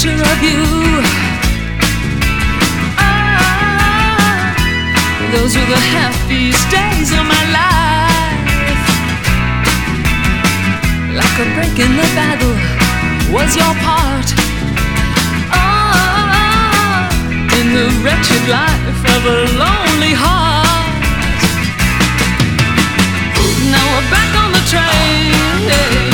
Picture of you. Ah, those were the happiest days of my life. Like a break in the battle was your part. Ah, in the wretched life of a lonely heart. Now we're back on the train.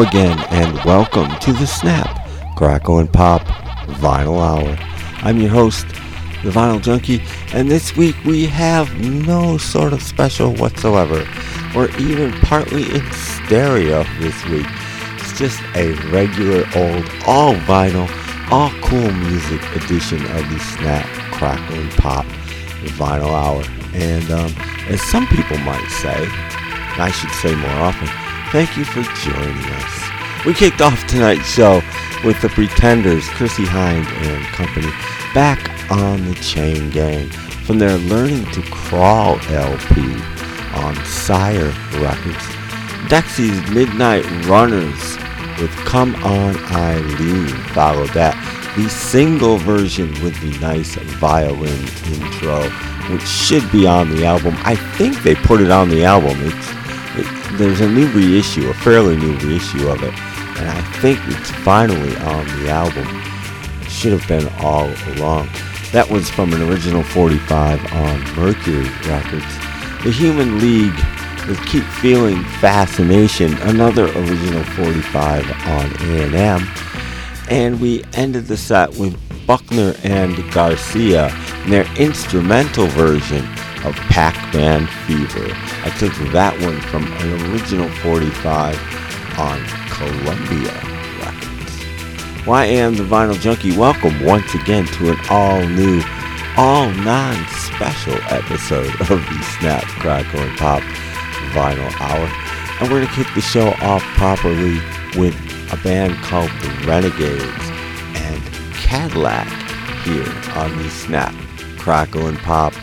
Again, and welcome to the Snap, Crackle and Pop Vinyl Hour. I'm your host, the Vinyl Junkie, and this week we have no sort of special whatsoever. We're even partly in stereo this week. It's just a regular old, all vinyl, all cool music edition of the Snap, Crackle and Pop Vinyl Hour. And um, as some people might say, I should say more often, thank you for joining us. We kicked off tonight's show with the Pretenders, Chrissie Hynde and company, back on the Chain Gang from their Learning to Crawl LP on Sire Records. Dexy's Midnight Runners with Come On Eileen followed that. The single version with the nice violin intro, which should be on the album. I think they put it on the album. It's it, there's a new reissue, a fairly new reissue of it, and I think it's finally on the album. It should have been all along. That was from an original 45 on Mercury Records. The Human League with Keep Feeling Fascination, another original 45 on A&M. And we ended the set with Buckner and Garcia and their instrumental version of Pac-Man Fever. I took that one from an original 45 on Columbia Records. Well, I am the Vinyl Junkie. Welcome once again to an all-new, all-non-special episode of the Snap, Crackle, and Pop Vinyl Hour. And we're going to kick the show off properly with a band called The Renegades and Cadillac here on the Snap, Crackle, and Pop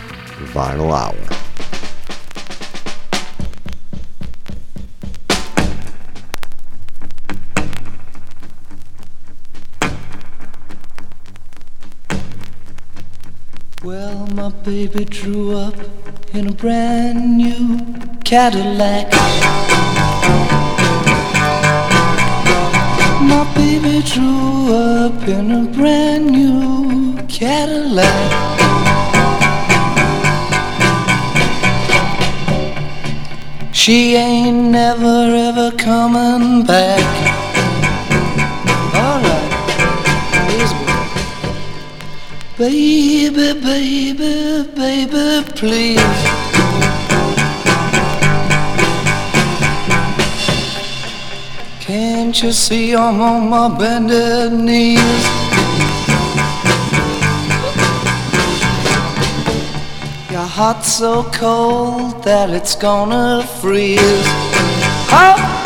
Vinyl Hour. Well, my baby drew up in a brand new Cadillac. My baby drew up in a brand new Cadillac. She ain't never ever coming back. Alright, here's Baby, baby, baby, please. Can't you see I'm on my bended knees? Your heart's so cold that it's gonna freeze. Oh!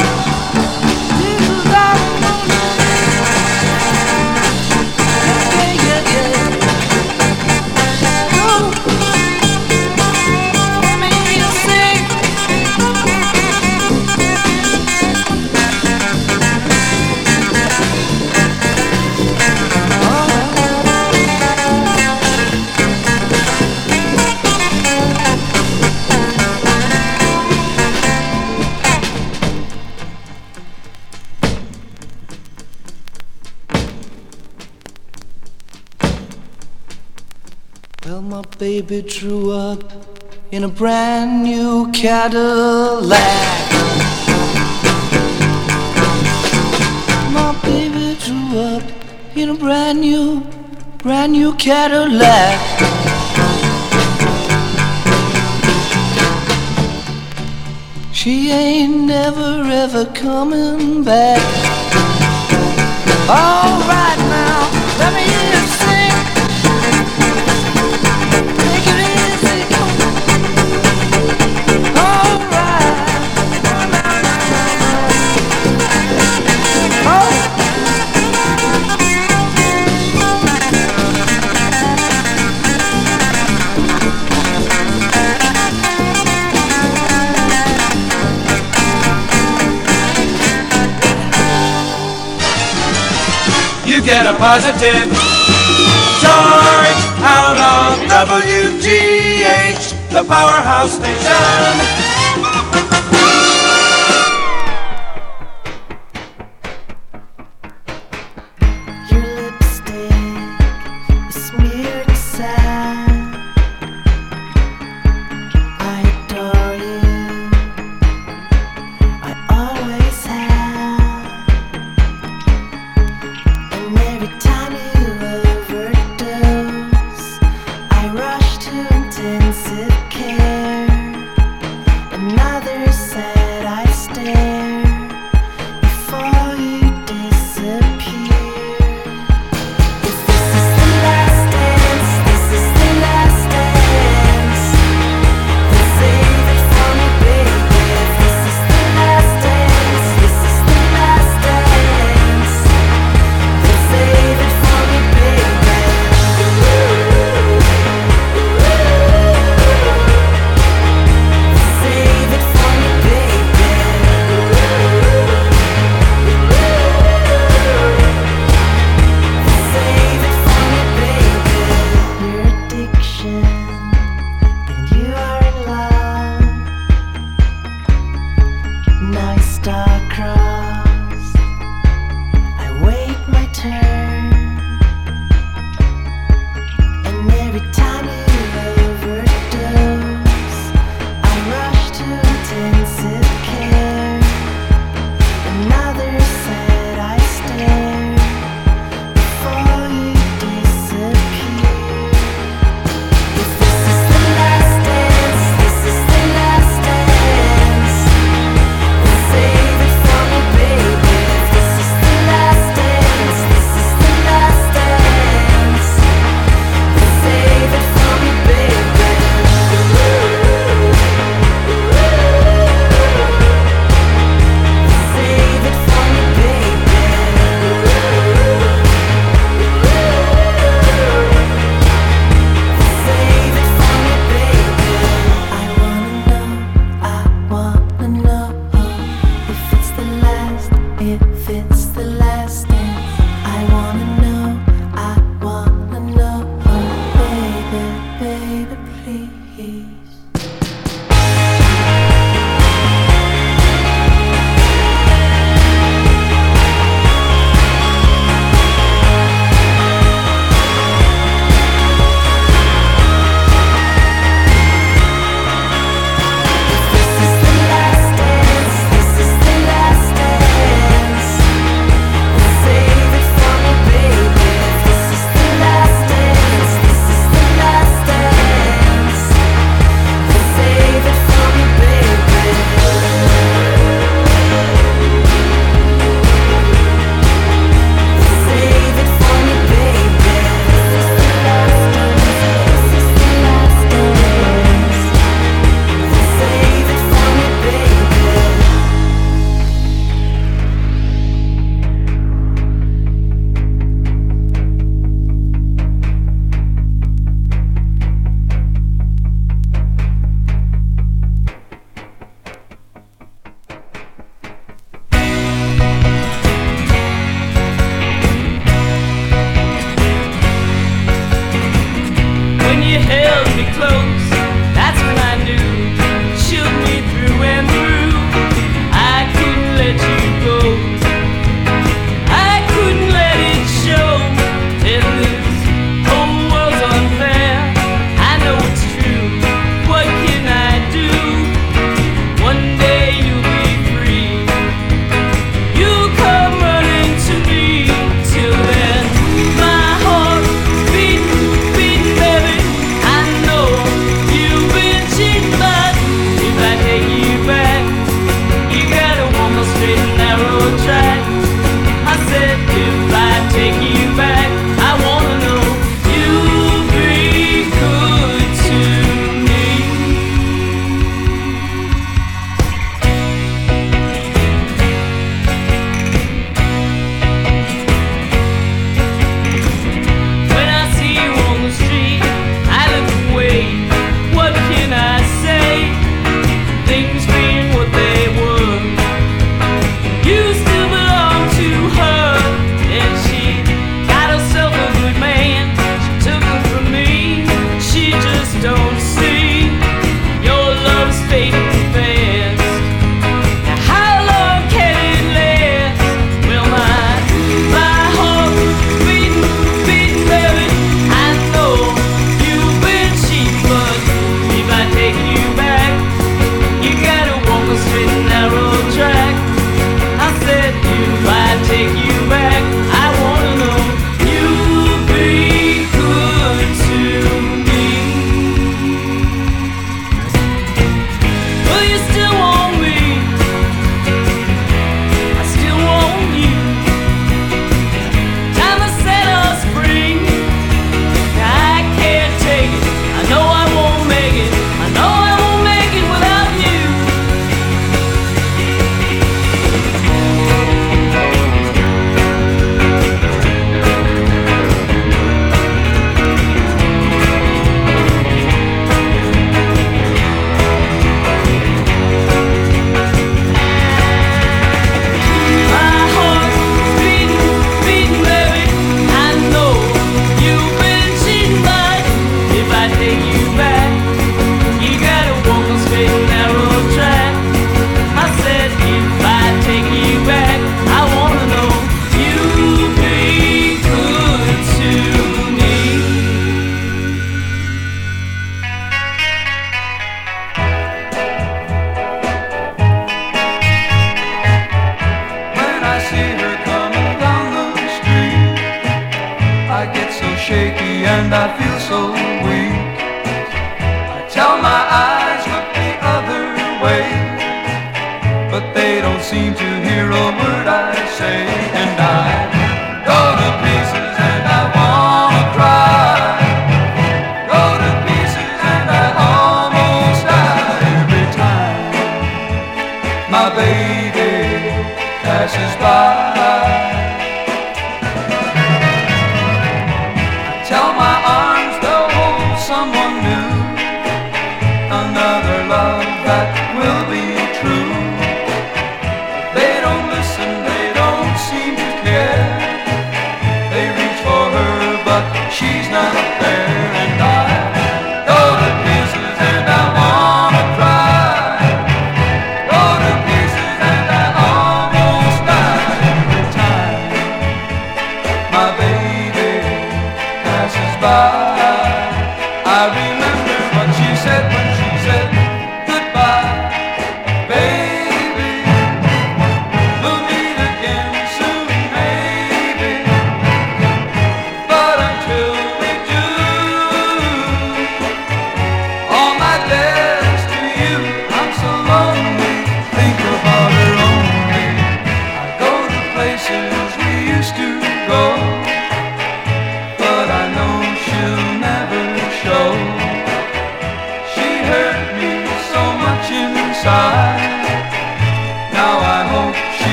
Baby drew up in a brand new Cadillac. My baby drew up in a brand new, brand new Cadillac. She ain't never ever coming back. All right now, let me get a positive charge out on WGH, the powerhouse station.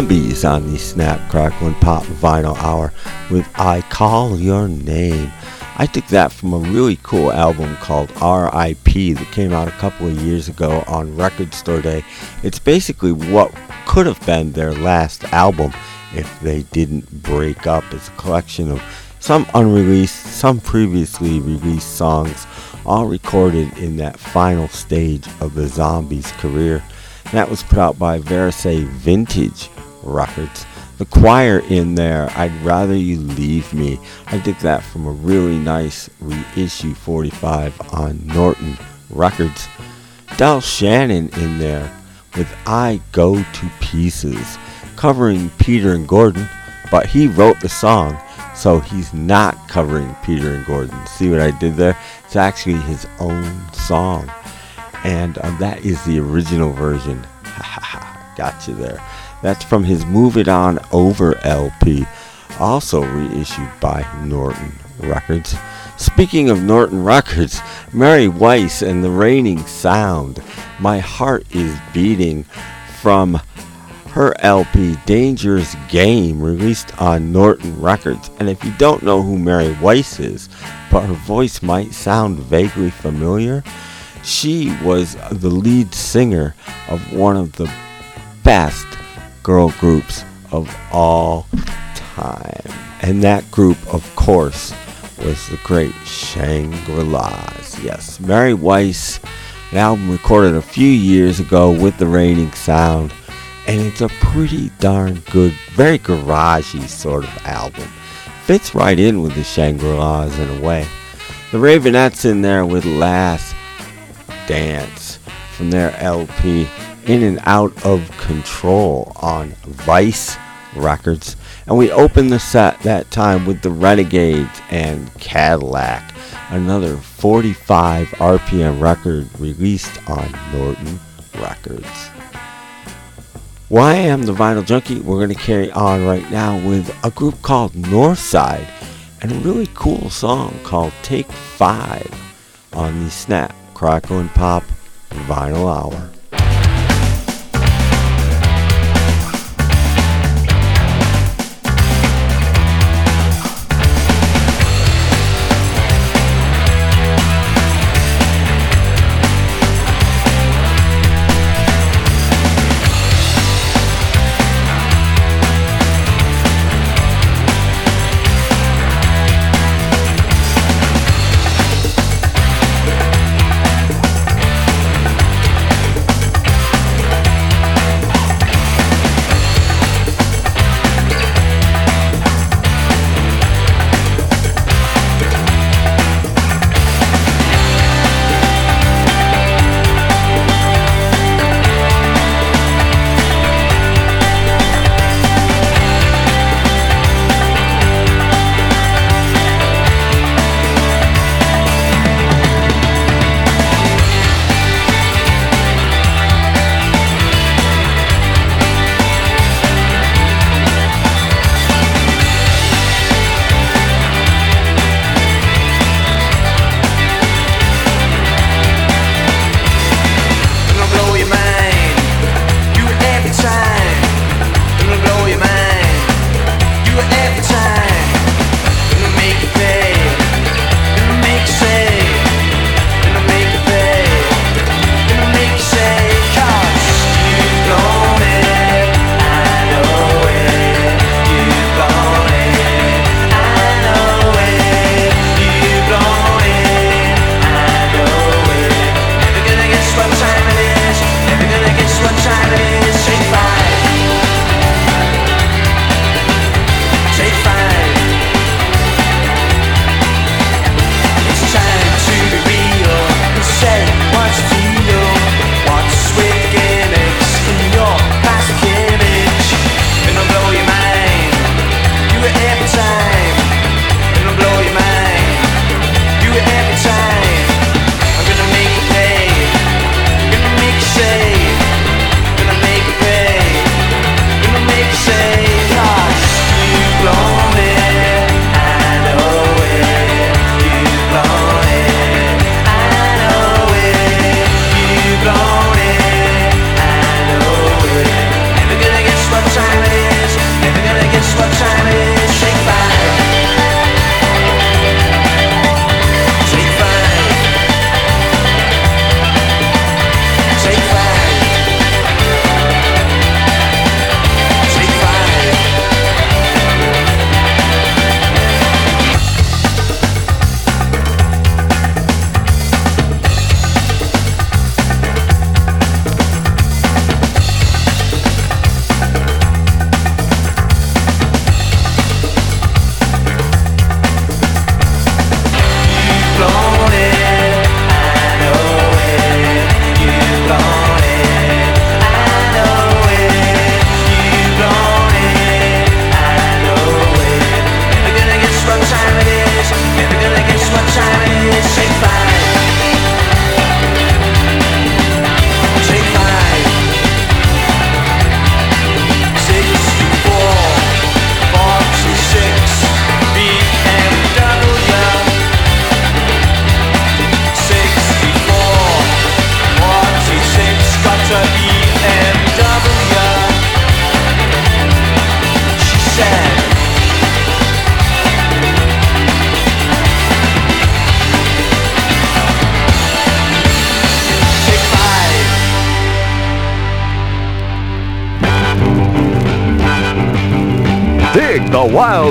Zombies on the Snap Crackle and Pop Vinyl Hour with I Call Your Name. I took that from a really cool album called R.I.P. that came out a couple of years ago on Record Store Day. It's basically what could have been their last album if they didn't break up. It's a collection of some unreleased, some previously released songs, all recorded in that final stage of the Zombies' career. That was put out by Varèse Vintage Records. The choir in there, I'd Rather You Leave Me. I did that from a really nice reissue 45 on Norton Records. Del Shannon in there with I Go to Pieces, covering Peter and Gordon, but he wrote the song, so he's not covering Peter and Gordon. See what I did there? It's actually his own song and um, that is the original version. Got you there. That's from his Move It On Over LP, also reissued by Norton Records. Speaking of Norton Records, Mary Weiss and the Reigning Sound. My heart is beating from her LP Dangerous Game released on Norton Records. And if you don't know who Mary Weiss is, but her voice might sound vaguely familiar, she was the lead singer of one of the best girl groups of all time. And that group, of course, was the great Shangri-Las. Yes, Mary Weiss, an album recorded a few years ago with the Reigning Sound. And it's a pretty darn good, very garagey sort of album. Fits right in with the Shangri-Las in a way. The Raveonettes in there with Last Dance from their LP In and Out of Control on Vice Records. And we opened the set that time with the Renegades and Cadillac, another 45 RPM record released on Norton Records. Well, I am the Vinyl Junkie. We're going to carry on right now with a group called Northside and a really cool song called Take Five on the Snap Crackle and Pop Vinyl Hour.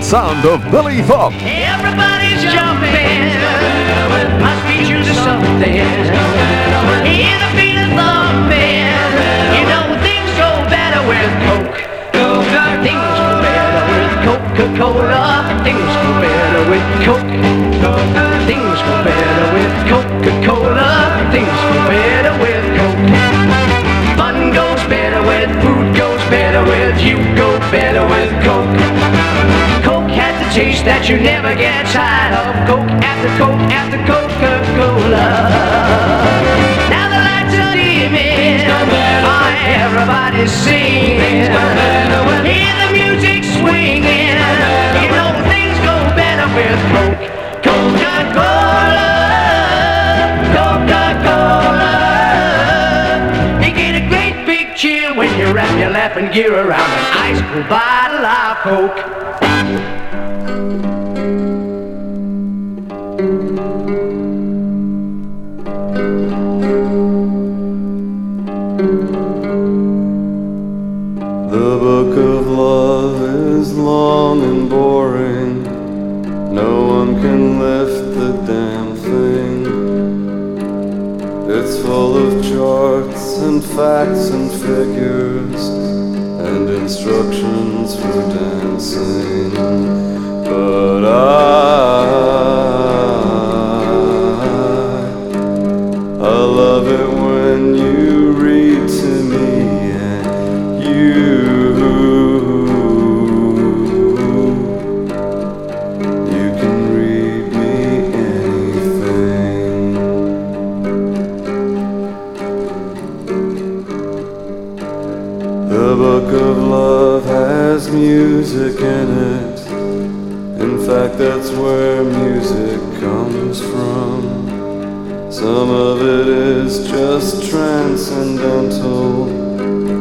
sound of Billy Thorpe. snapping gear around an ice cold bottle of Coke. The book of love is long and boring. No one can lift the damn thing. It's full of charts and facts and figures for dancing. Some of it is just transcendental.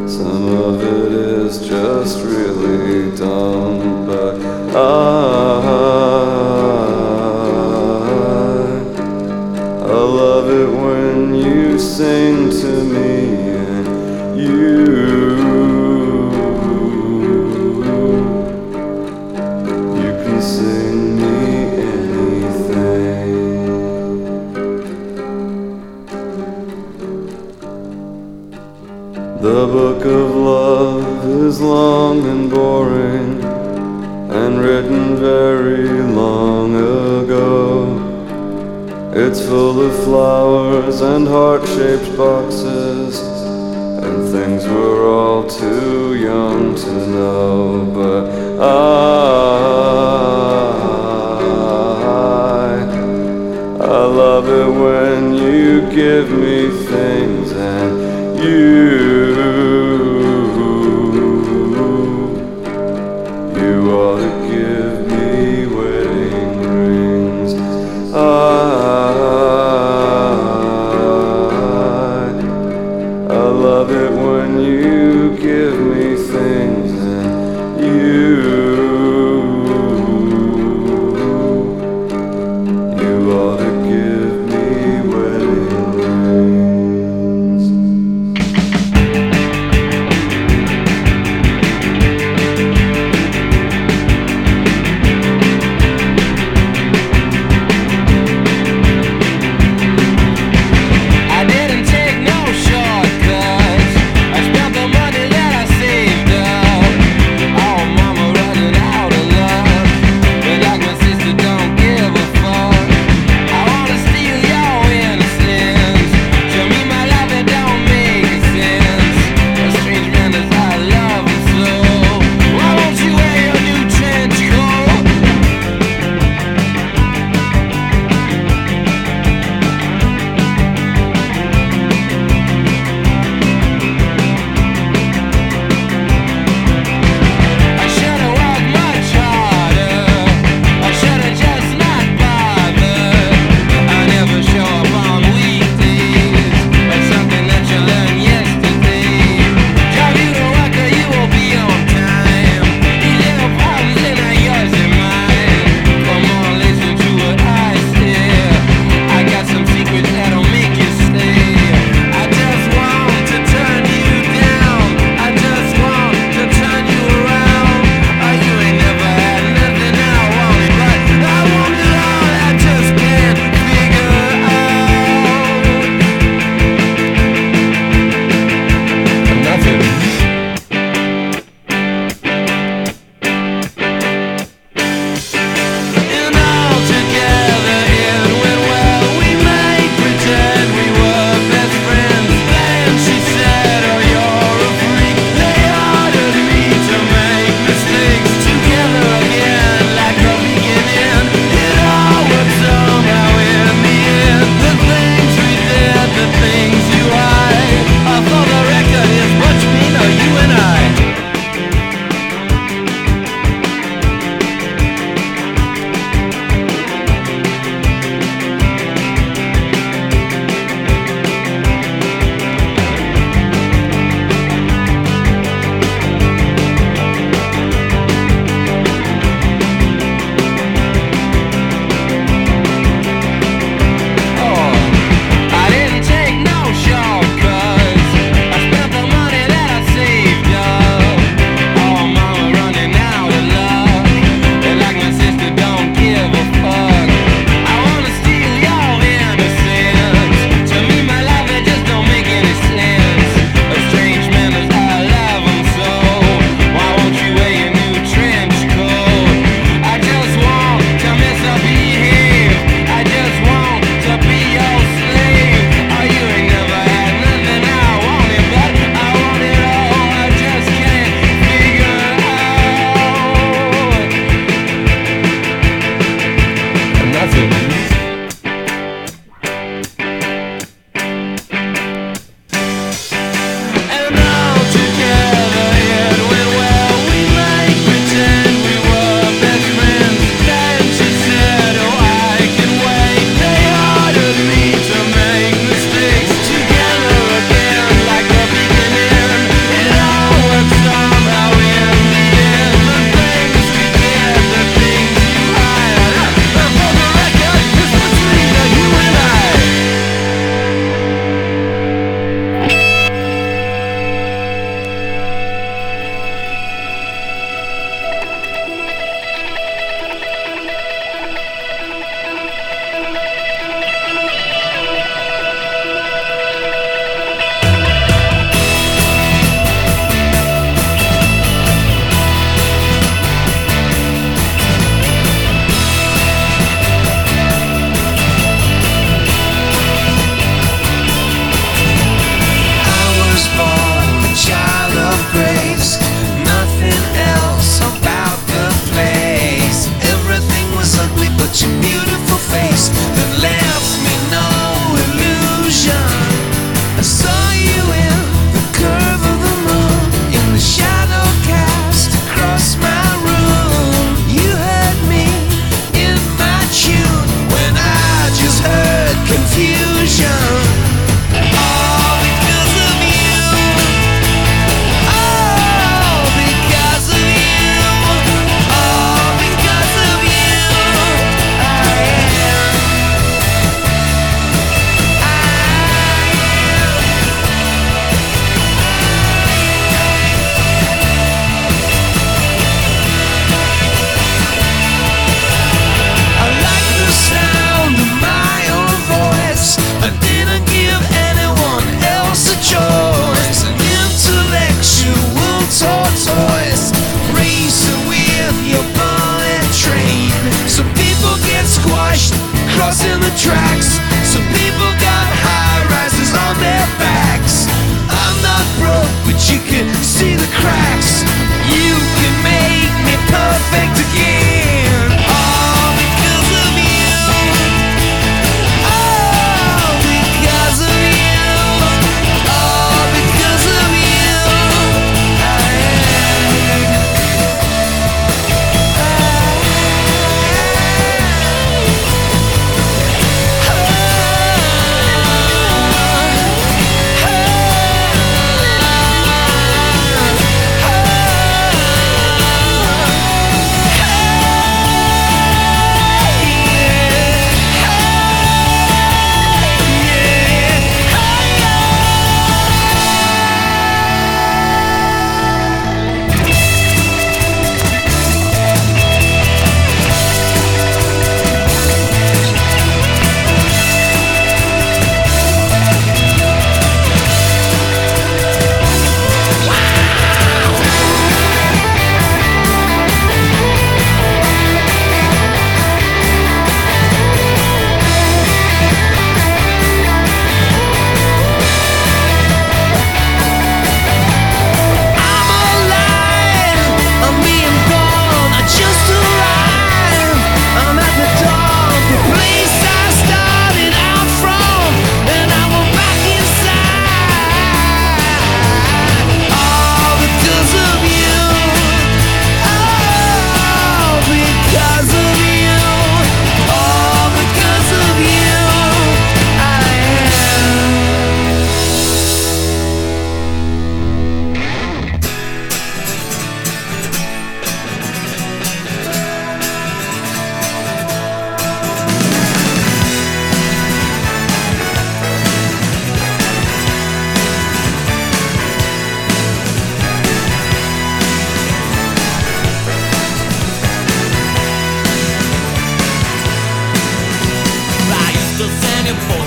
Some of it is just really dumb. But I, I love it when you sing. very long ago. It's full of flowers and heart shaped boxes, and things we're all too young to know. But I, I love it when you give me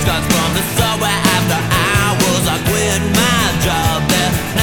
gunshots from the subway after hours. I quit my job there.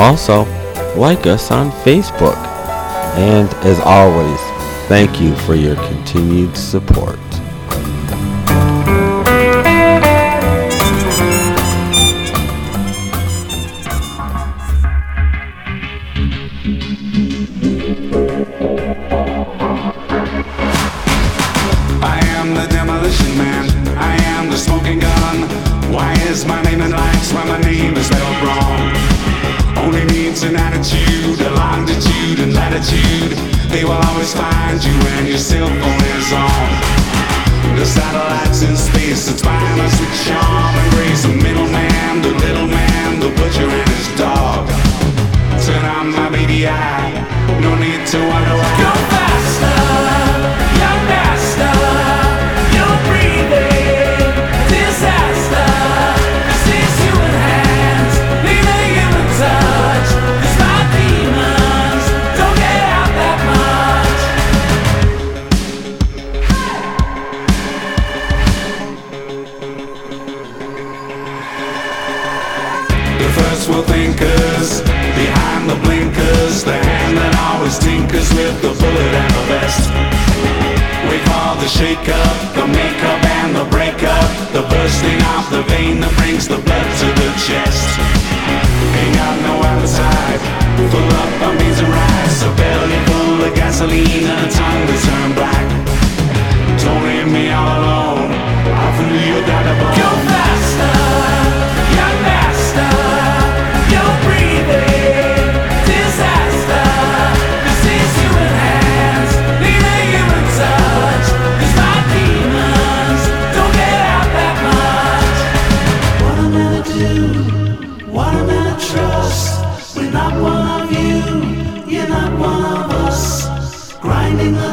Also, like us on Facebook. And as always, thank you for your continued support. I am the demolition man. I am the smoking gun. Why is my name in and latitude. They will always find you when your cell phone is on. The satellites in space, it's violence with charm and grace. The middleman, the little man, the butcher and his dog. Turn on my baby eye. No need to wonder why. Go faster, tinkers with the bullet and the vest. Wait for the shake up, the makeup and the breakup, the bursting of the vein that brings the blood to the chest. Ain't got no appetite, full up of beans and rice, a belly full of gasoline and a tongue that turn black. Don't leave me all alone. I feel you got a bone. Go faster, young master. Grinding the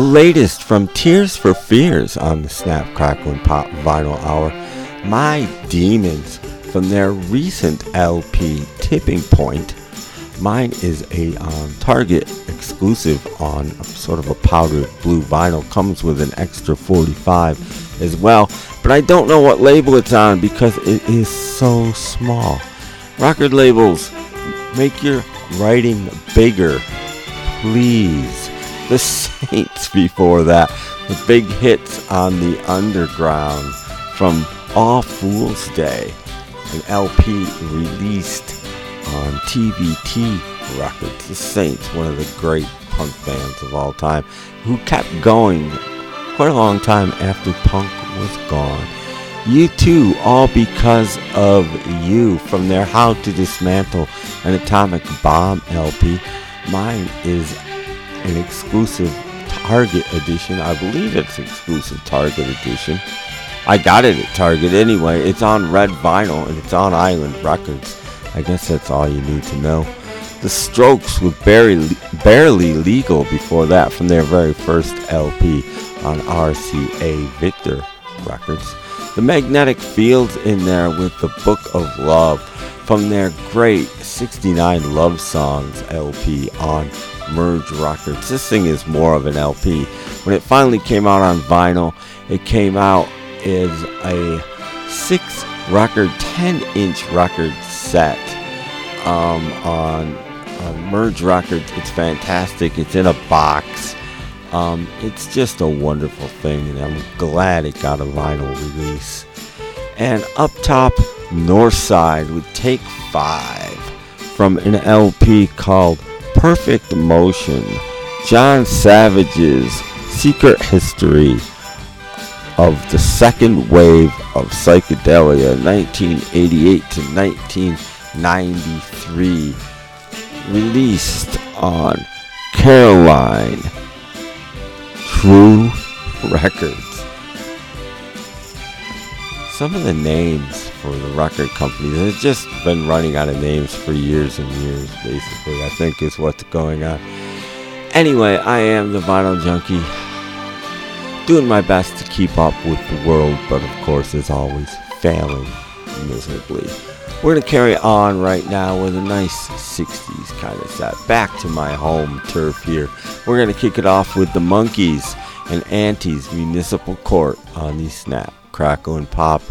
The latest from Tears for Fears on the Snap Crackle and Pop Vinyl Hour, My Demons, from their recent LP Tipping Point. Mine is a um, Target exclusive on sort of a powdered blue vinyl. Comes with an extra 45 as well, but I don't know what label it's on because it is so small. Record labels, make your writing bigger, please. The Saints before that, the big hits on the underground from All Fool's Day, an LP released on TVT Records. The Saints, one of the great punk bands of all time, who kept going quite a long time after punk was gone. U2, all because of you, from their How to Dismantle an Atomic Bomb LP. Mine is an exclusive Target edition. I believe it's exclusive Target edition. I got it at Target anyway. It's on red vinyl and it's on Island Records. I guess that's all you need to know. The Strokes were barely, barely legal before that from their very first LP on RCA Victor Records. The Magnetic Fields in there with the Book of Love from their great 69 Love Songs LP on Merge Records. This thing is more of an LP. When it finally came out on vinyl, it came out as a six record, 10 inch record set um, on uh, Merge Records. It's fantastic. It's in a box. Um, it's just a wonderful thing, and I'm glad it got a vinyl release. And up top, Northside would take five from an LP called Perfect Motion Jon Savage's Secret History of the Second Wave of Psychedelia 1988 to 1993 released on Caroline True Records. Some of the names for the record companies, it's just been running out of names for years and years, basically, I think is what's going on. Anyway, I am the Vinyl Junkie, doing my best to keep up with the world, but of course, as always, failing miserably. We're going to carry on right now with a nice 60s kind of set. Back to my home turf here. We're going to kick it off with the Monkees and Auntie's Municipal Court on the Snap, Crackle, and Pop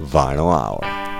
Vinyl Hour.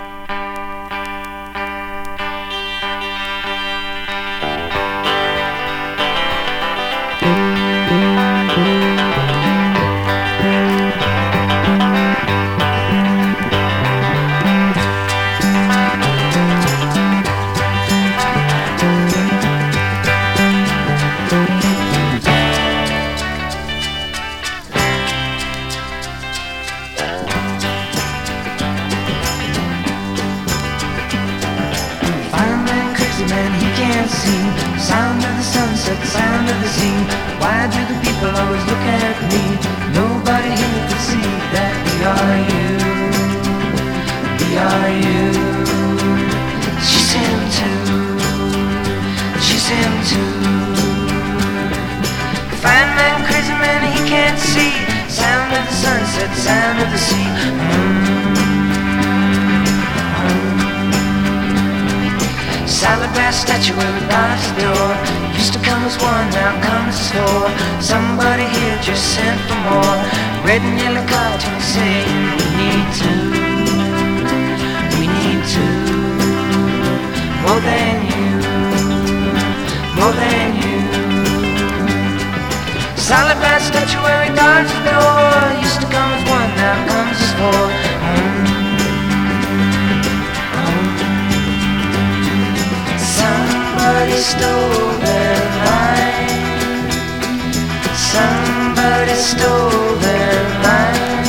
Somebody here just sent for more. Red and yellow cartoons saying we need to. We need to. More than you. More than you. Solid brass statuary guards the door. Used to come as one, now comes as four. Oh. Somebody stole line. Somebody stole their mind.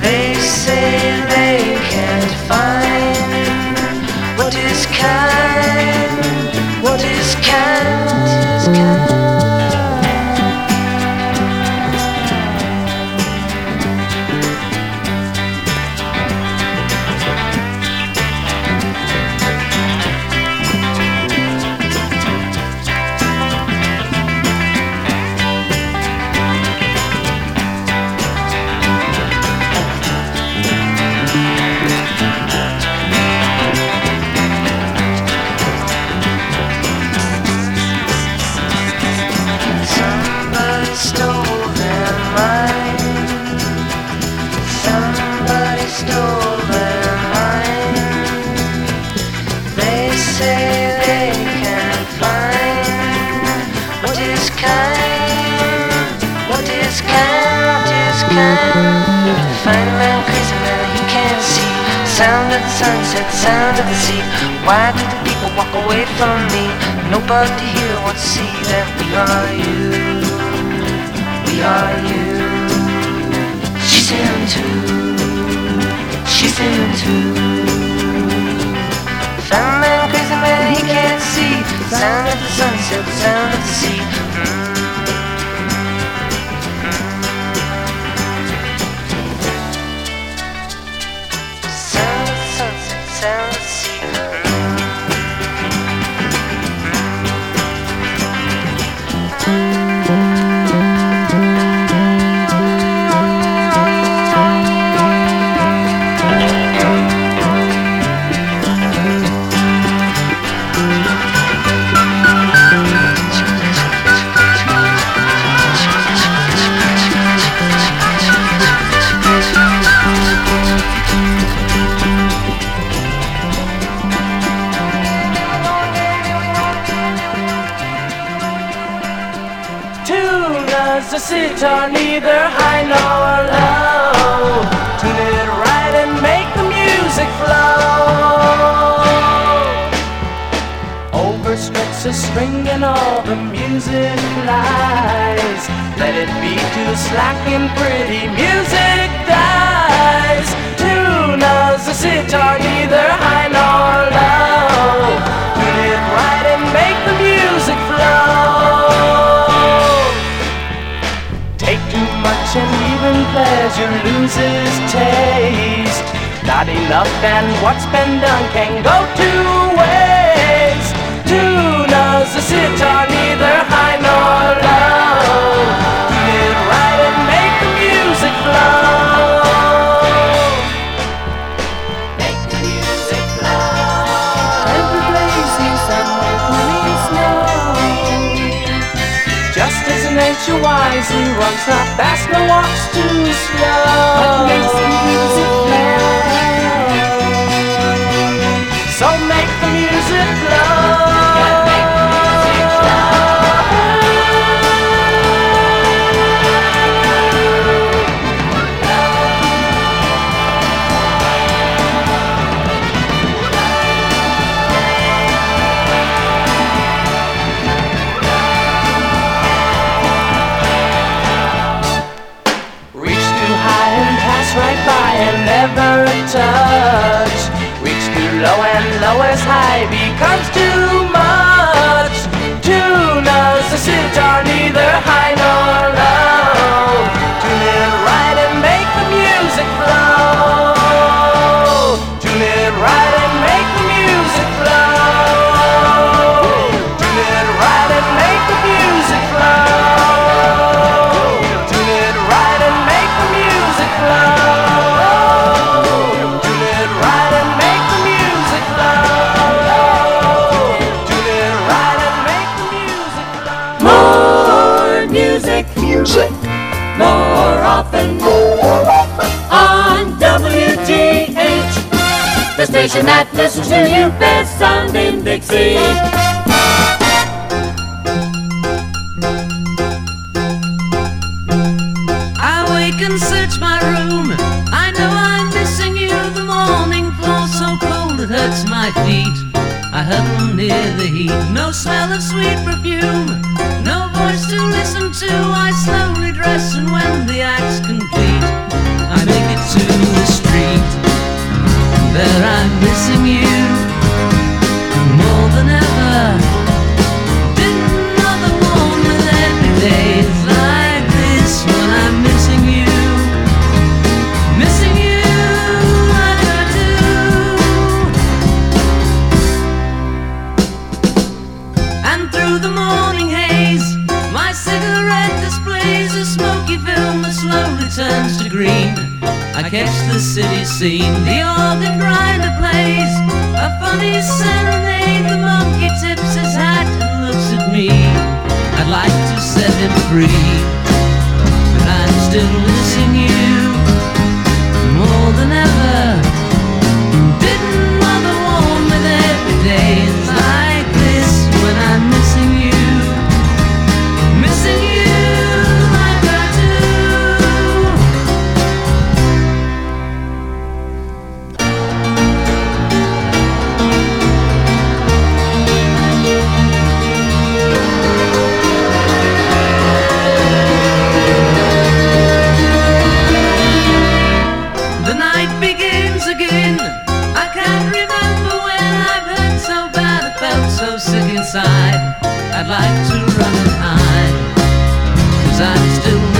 They say they can't find what is kind. What is kind? Sound of the sunset, the sound of the sea. Why do the people walk away from me? Nobody here wants to see that we are you. We are you. She's him too. She's him too. Found man, crazy man, he can't see. Sound of the sunset, the sea. Sound of the sunset, sound mm. Sitar neither high nor low. Tune it right and make the music flow. Overstretch the string and all the music flies. Let it be too slack and pretty music dies. Tunas the sitar neither high pleasure loses taste. Not enough and what's been done can go to low and low as high becomes too much. Tunas the sitar neither high nor station that listens to you best sound in Dixie. I wake and search my room. I know I'm missing you. The morning floor so cold it hurts my feet. I huddle near the heat. No smell of sweet perfume. Scene, the organ grinder plays a funny serenade. The monkey tips his hat and looks at me. I'd like to set him free, but I'm still I'd like to run and hide, cause I'm still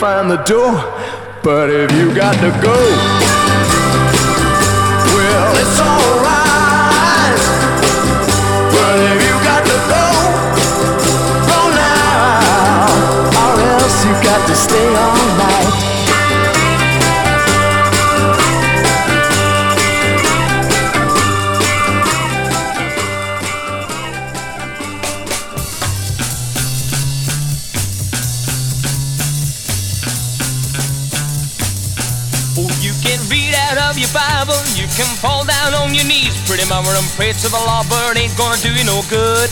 find the door. But if you got to go, well, it's alright. But if you got to go, go now, or else you got to stay all knees, pretty mama, and pray to the law, but ain't gonna do you no good.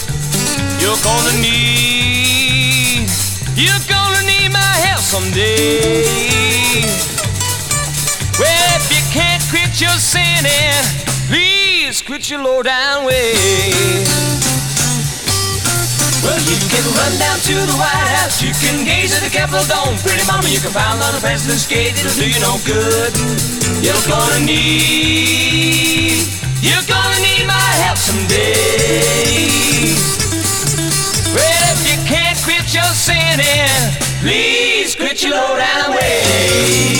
You're gonna need, you're gonna need my help someday. Well, if you can't quit your sinning, please quit your low down ways. Well, you can run down to the White House, you can gaze at the Capitol Dome. Pretty mama, you can pound on the president's gate, it'll do you no good. You're gonna need, you're gonna need my help someday. Well, if you can't quit your sinning, please quit your low down ways.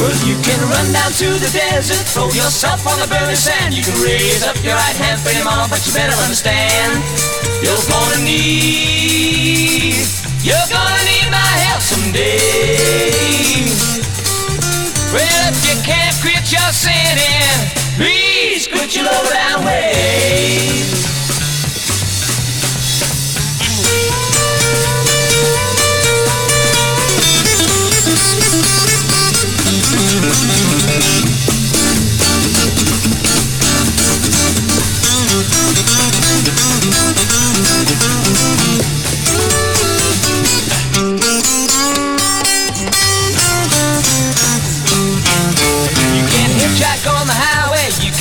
Well, you can run down to the desert, throw yourself on the burning sand. You can raise up your right hand, pretty mama, but you better understand. You're gonna need, you're gonna need my help someday. Well, if you can't quit your sinning, please quit your low down ways.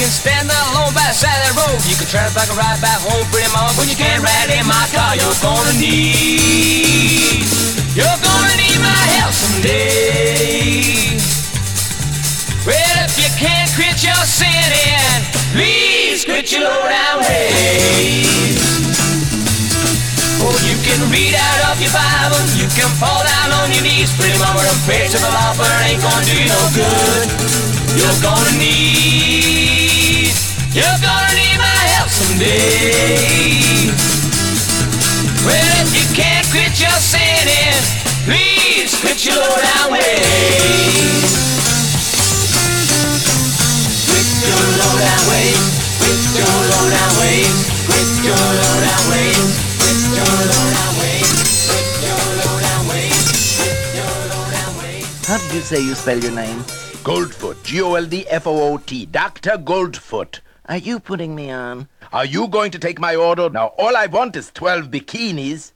Can stand alone by the side of the road. You can try to back a ride back home, pretty mama, but you can't ride in my car. You're gonna need, you're gonna need my help someday. Well, if you can't quit your sinning, please quit your low down ways. Oh, you can read out of your Bible, you can fall down on your knees, pretty mama, and pray to the Lord, but it ain't gonna do you no good. You're gonna need, you're gonna need my help someday. Well, if you can't quit your sinning, please quit your low down ways. Quit your low down ways, quit your low down ways, quit your low down ways, quit your low down ways, quit your low down ways, quit your low down ways. How did you say you spell your name? Goldfoot, G O L D F O O T, Dr. Goldfoot. Are you putting me on? Are you going to take my order? Now, all I want is 12 bikinis.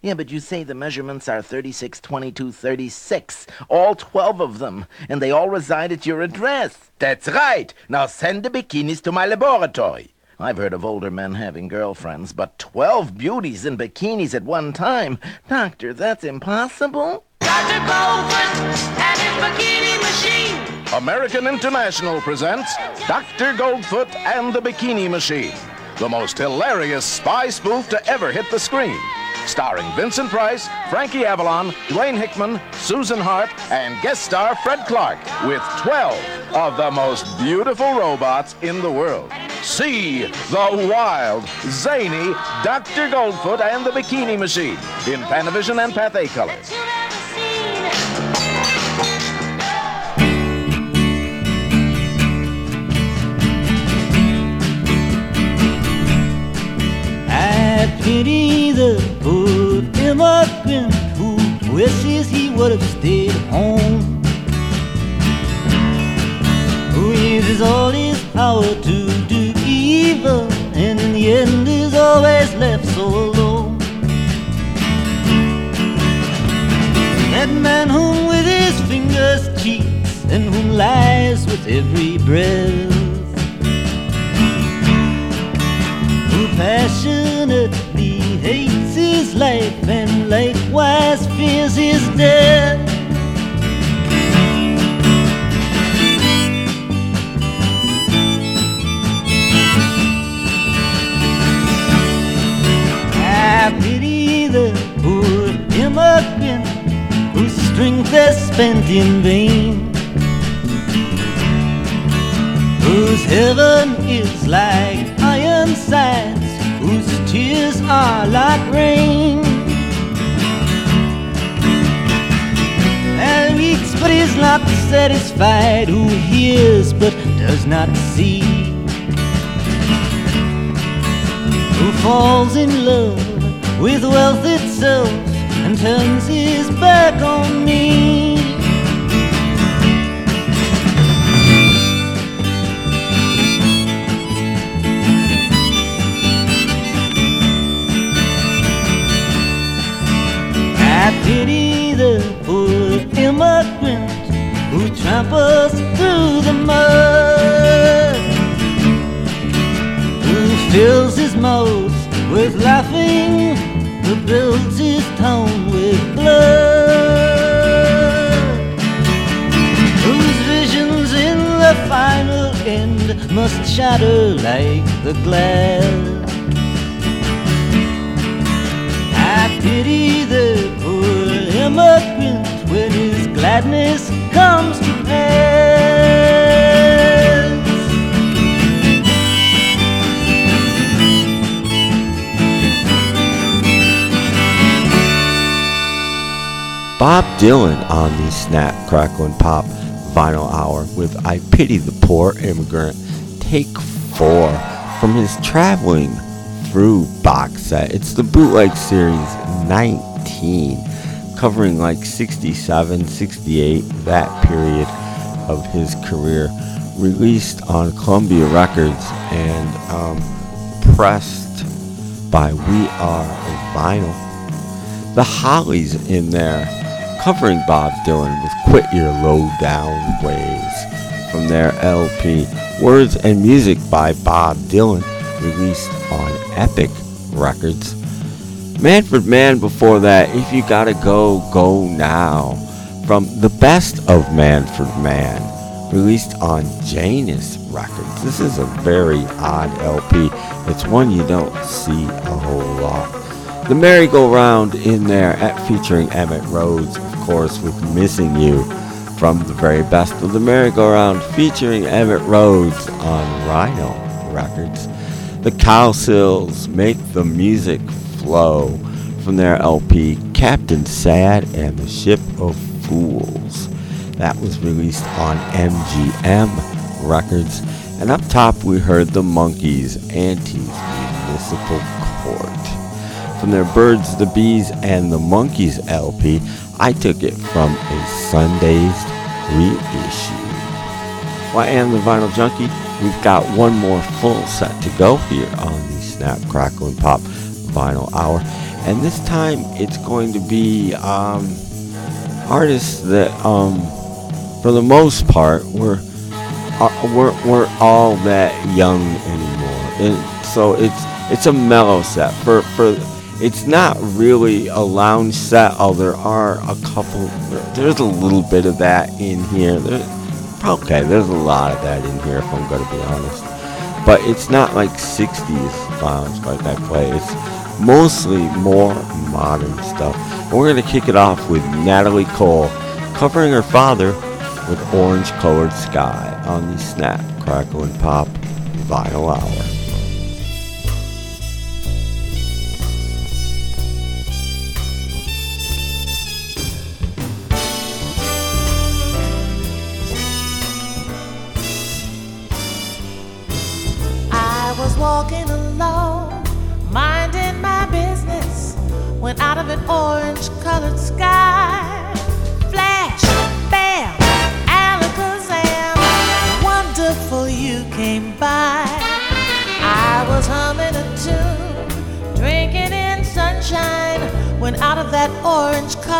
Yeah, but you say the measurements are 36, 22, 36. All 12 of them. And they all reside at your address. That's right. Now send the bikinis to my laboratory. I've heard of older men having girlfriends, but 12 beauties in bikinis at one time. Doctor, that's impossible. Dr. Goldfoot and his bikini machine. American International presents Dr. Goldfoot and the Bikini Machine, the most hilarious spy spoof to ever hit the screen. Starring Vincent Price, Frankie Avalon, Dwayne Hickman, Susan Hart, and guest star Fred Clark, with 12 of the most beautiful robots in the world. See the wild, zany Dr. Goldfoot and the Bikini Machine in Panavision and Pathé colors. I pity the poor immigrant who wishes he would have stayed home. Who uses all his power to do evil and in the end is always left so alone. That man whom with his fingers cheats and whom lies with every breath. Passionately hates his life and likewise fears his death. I pity the poor immigrant whose strength is spent in vain. Whose heaven is like iron whose tears are like rain. And weeps but is not satisfied, who hears but does not see, who falls in love with wealth itself and turns his back on me. I pity the poor immigrant who tramples through the mud, who fills his mouth with laughing, who builds his town with blood, whose visions in the final end must shatter like the glass. I pity the immigrant when his gladness comes to pass. Bob Dylan on the Snap, Crackle, and Pop Vinyl Hour with I Pity the Poor Immigrant. Take four from his Traveling Through box set. It's the Bootleg Series 19, covering like 67, 68, that period of his career. Released on Columbia Records and um, pressed by We Are Vinyl. The Hollies in there covering Bob Dylan with Quit Your Low Down Ways from their LP Words and Music by Bob Dylan released on Epic Records. Manfred Mann before that, If You Gotta Go, Go Now from The Best of Manfred Mann released on Janus Records. This is a very odd LP. It's one you don't see a whole lot. The Merry-Go-Round in there at featuring Emitt Rhodes, of course, with Missing You from the very best of the Merry-Go-Round featuring Emitt Rhodes on Rhino Records. The Cowsills make the music flow from their LP Captain Sad and the Ship of Fools. That was released on MGM Records. And up top we heard the Monkees Auntie's Municipal Court from their Birds, the Bees, and the Monkees LP. I took it from a Sundazed reissue. Well, and the Vinyl Junkie, we've got one more full set to go here on the Snap, Crackle, and Pop Vinyl Hour. And this time it's going to be um, artists that, um, for the most part, were uh, weren't, weren't all that young anymore. And so it's it's a mellow set. For for it's not really a lounge set. Oh, there are a couple. There's a little bit of that in here. Okay, there's a lot of that in here. If I'm going to be honest, but it's not like 60s lounge like I play. It's mostly more modern stuff. We're going to kick it off with Natalie Cole covering her father with Orange Colored Sky on the Snap, Crackle, and Pop Vinyl Hour.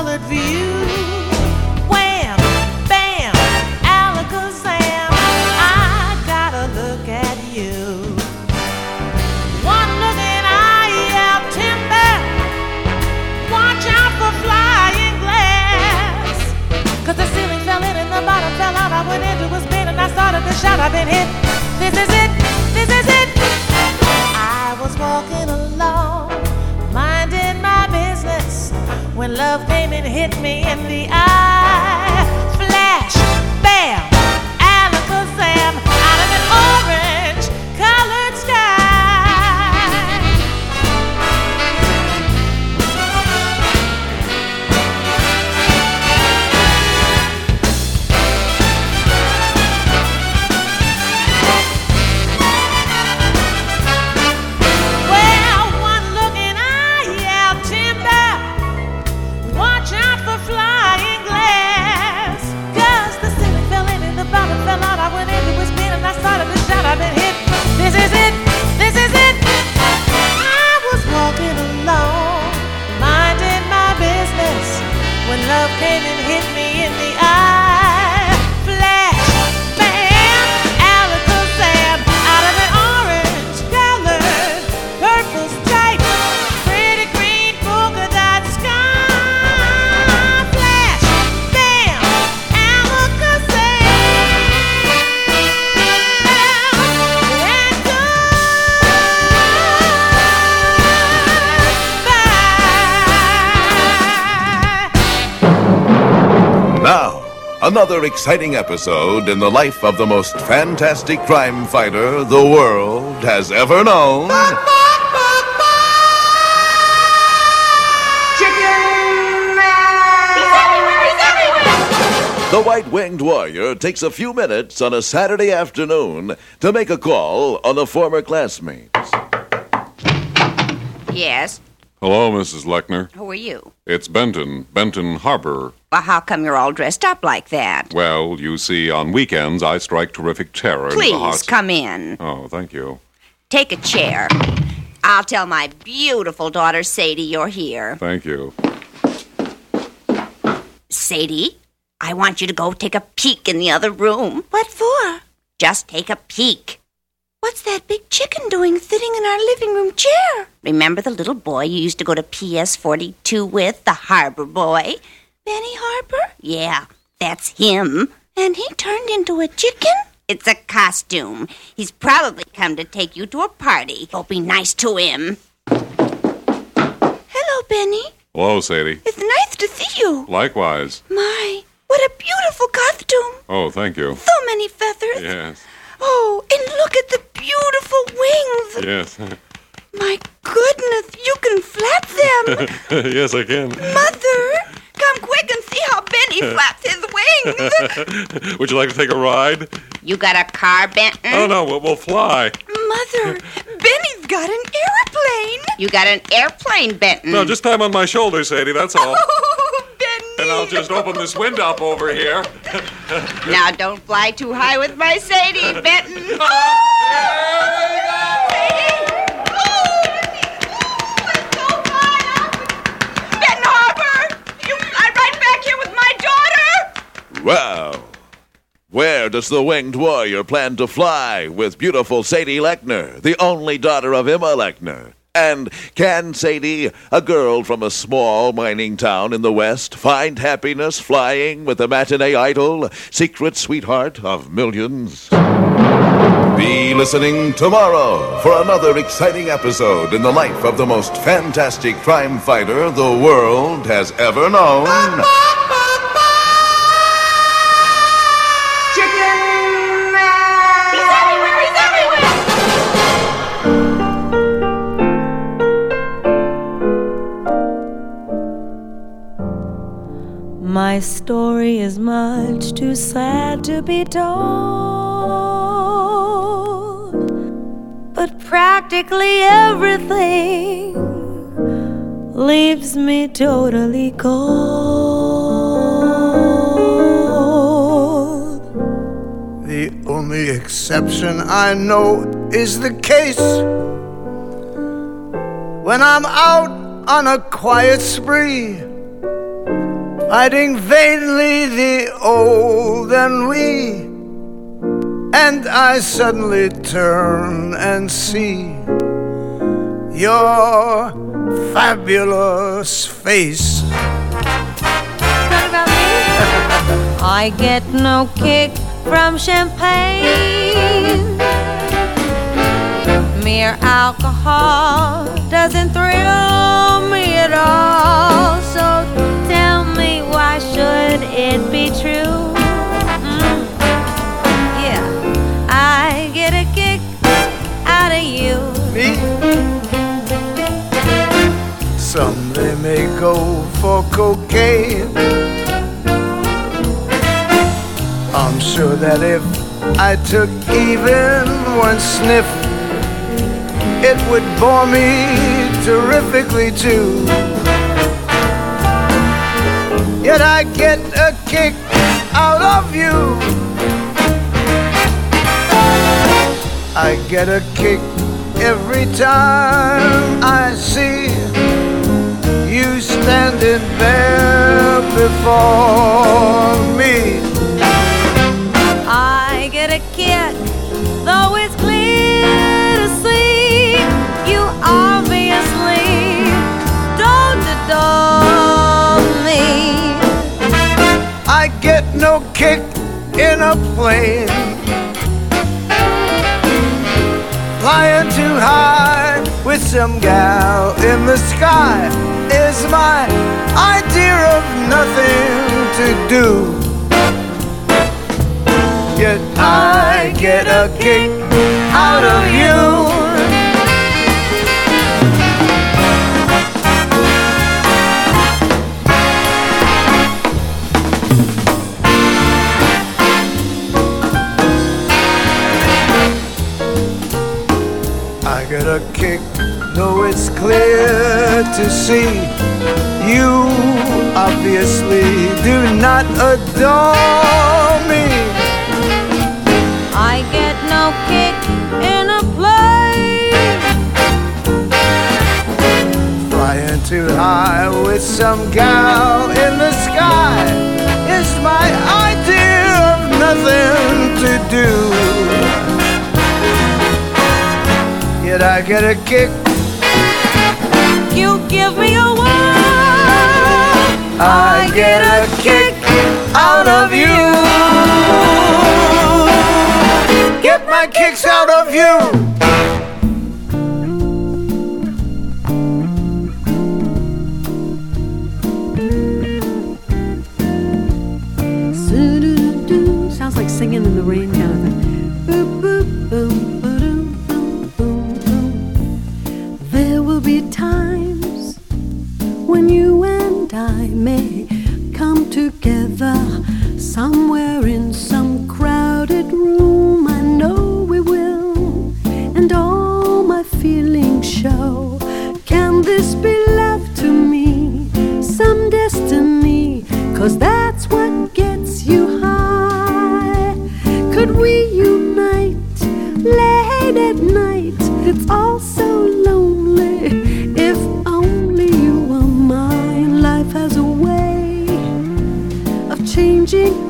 Colored view, wham, bam, alakazam, I gotta look at you. One looking eye out timber. Watch out for flying glass. Cause the ceiling fell in and the bottom fell out. I went into a spin and I started to shout. I've been hit. This is it. This is it. Love came and hit me in the eye. Another exciting episode in the life of the most fantastic crime fighter the world has ever known. The White Winged Warrior takes a few minutes on a Saturday afternoon to make a call on a former classmate. Yes. Hello, Mrs. Lechner. Who are you? It's Benton, Benton Harbor. Well, how come you're all dressed up like that? Well, you see, on weekends I strike terrific terror Please hearts. come in. Oh, thank you. Take a chair. I'll tell my beautiful daughter Sadie you're here. Thank you. Sadie, I want you to go take a peek in the other room. What for? Just take a peek. What's that big chicken doing sitting in our living room chair? Remember the little boy you used to go to PS 42 with, the harbor boy? Benny Harper? Yeah, that's him. And he turned into a chicken? It's a costume. He's probably come to take you to a party. Go be nice to him. Hello, Benny. Hello, Sadie. It's nice to see you. Likewise. My, what a beautiful costume. Oh, thank you. So many feathers. Yes. Oh, and look at the beautiful wings. Yes. My goodness, you can flap them. yes, I can. Mother, come quick and see how Benny flaps his wings. Would you like to take a ride? You got a car, Benton? Oh, no, we'll, we'll fly. Mother, Benny's got an airplane. You got an airplane, Benton. No, just time on my shoulder, Sadie, that's all. Benny. And and I'll just open this window up over here. Now don't fly too high with my Sadie, Benton. Benton Harbor! You fly right back here with my daughter! Wow. Where does the winged warrior plan to fly with beautiful Sadie Lechner, the only daughter of Emma Lechner? And can Sadie, a girl from a small mining town in the West, find happiness flying with the matinee idol, secret sweetheart of millions? Be listening tomorrow for another exciting episode in the life of the most fantastic crime fighter the world has ever known. My story is much too sad to be told, but practically everything leaves me totally cold. The only exception I know is the case when I'm out on a quiet spree, fighting vainly the old ennui, and I suddenly turn and see your fabulous face. I get no kick from champagne. Mere alcohol doesn't thrill me at all. So why should it be true? Mm. Yeah, I get a kick out of you. Me? Some they may go for cocaine. I'm sure that if I took even one sniff, it would bore me terrifically too. Yet I get a kick out of you. I get a kick every time I see you standing there before me. I get a kick, though it's I get no kick in a plane. Flying too high with some gal in the sky is my idea of nothing to do. Yet I get a kick out of you. A kick, though it's clear to see you obviously do not adore me. I get no kick in a plane. Flying too high with some gal in the sky is my idea of nothing to do. Yet I get a kick. You give me a whirl. I get a kick out of you. Get my kicks out of you.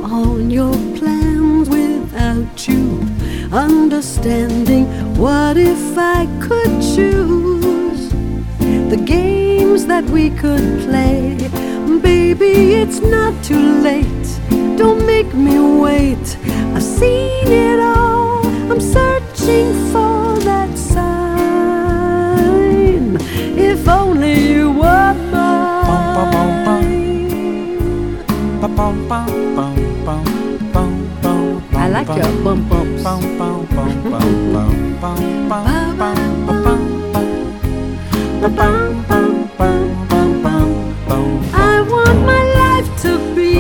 on your plans without you understanding. What if I could choose the games that we could play? Baby, it's not too late. Don't make me wait. I've seen it all. I'm searching for that sign. If only you. I like your bum bumps. I want my life to be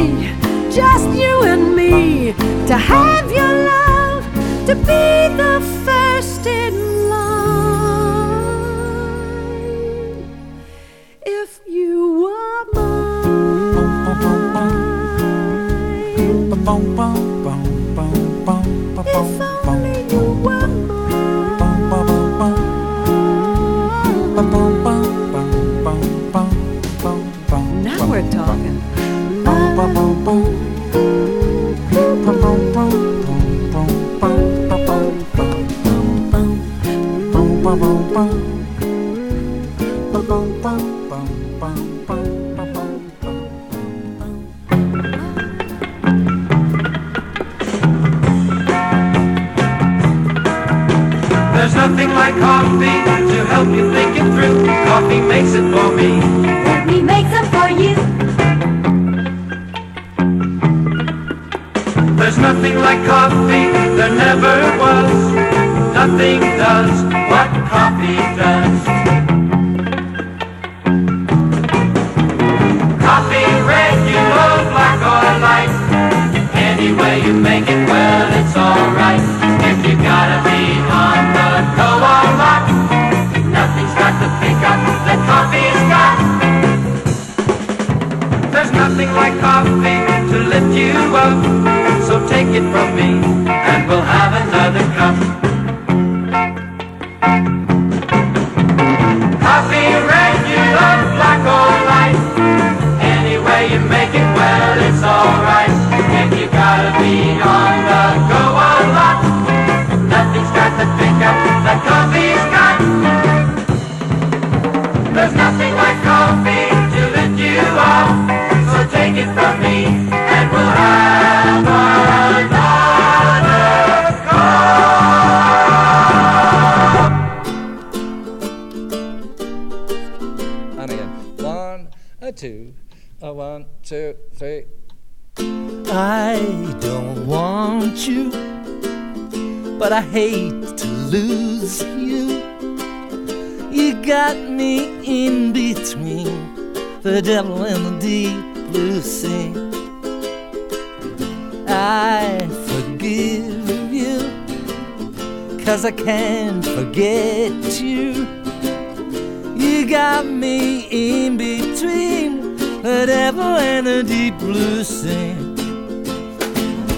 just you and me, to have your love, to be the first in line. There's nothing like coffee to help you think it through. Coffee makes it for me. Let me make some for you. There's nothing like coffee, there never was. Nothing does nothing's got the that coffee's got. There's nothing like coffee to lift you up. So take it from me, and we'll have another cup. Coffee, regular, black or light. Any way you make it, well, it's alright. If you gotta be on the go a lot, nothing's got the pickup that coffee's got. From me, and we'll have another cup. And again. One, a two, a one, two, three. I don't want you, but I hate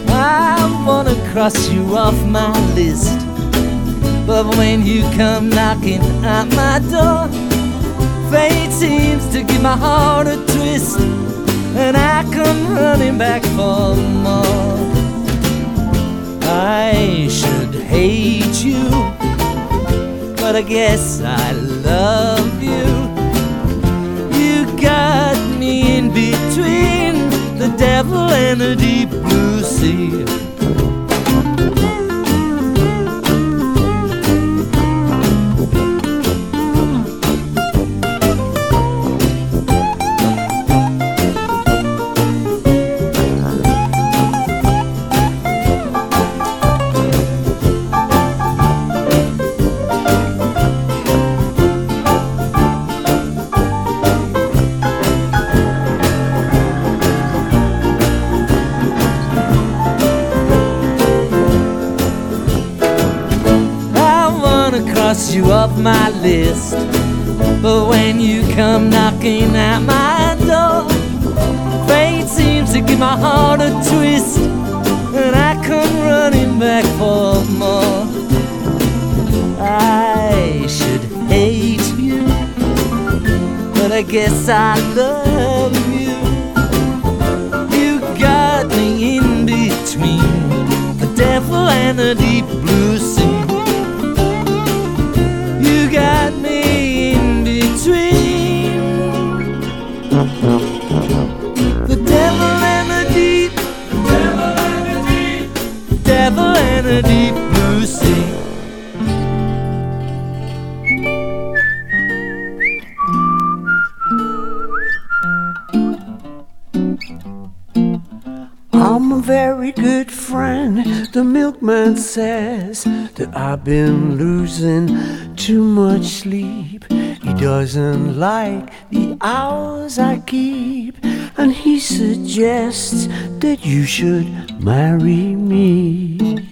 I wanna cross you off my list. But when you come knocking at my door, fate seems to give my heart a twist, and I come running back for more. I should hate you, but I guess I love you. You got me in between the devil and the deep blue sea. My list. But when you come knocking at my door, fate seems to give my heart a twist. And I come running back for more. I should hate you, but I guess I love you. You got me in between the devil and the deep blue sea. Got me in between the devil and the deep, devil and the deep, devil and the deep blue sea. I'm a very good friend. The milkman says that I've been losing too much sleep. He doesn't like the hours I keep, and he suggests that you should marry me.